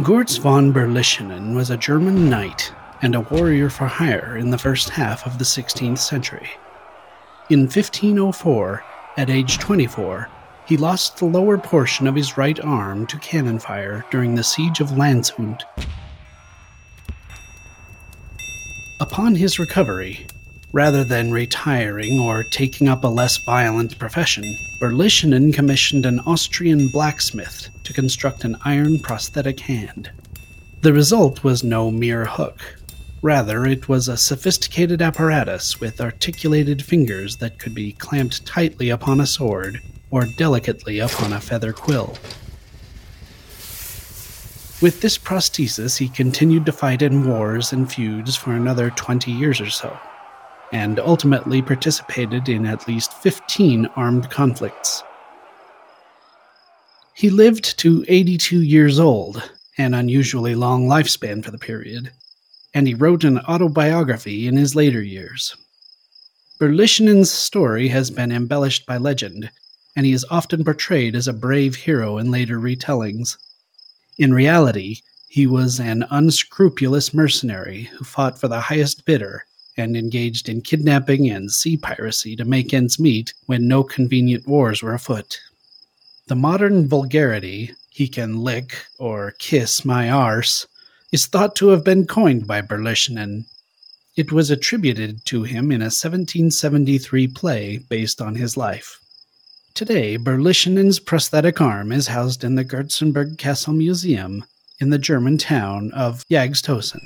Götz von Berlichingen was a German knight and a warrior for hire in the first half of the 16th century. In 1504, at age 24, he lost the lower portion of his right arm to cannon fire during the siege of Landshut. Upon his recovery, rather than retiring or taking up a less violent profession, Berlichingen commissioned an Austrian blacksmith to construct an iron prosthetic hand. The result was no mere hook. Rather, it was a sophisticated apparatus with articulated fingers that could be clamped tightly upon a sword or delicately upon a feather quill. With this prosthesis, he continued to fight in wars and feuds for another 20 years or so, and ultimately participated in at least 15 armed conflicts. He lived to 82 years old, an unusually long lifespan for the period, and he wrote an autobiography in his later years. Berlichingen's story has been embellished by legend, and he is often portrayed as a brave hero in later retellings. In reality, he was an unscrupulous mercenary who fought for the highest bidder and engaged in kidnapping and sea piracy to make ends meet when no convenient wars were afoot. The modern vulgarity, he can lick or kiss my arse, is thought to have been coined by Berlichingen. It was attributed to him in a 1773 play based on his life. Today, Berlichingen's prosthetic arm is housed in the Götzenburg Castle Museum in the German town of Jagsthausen.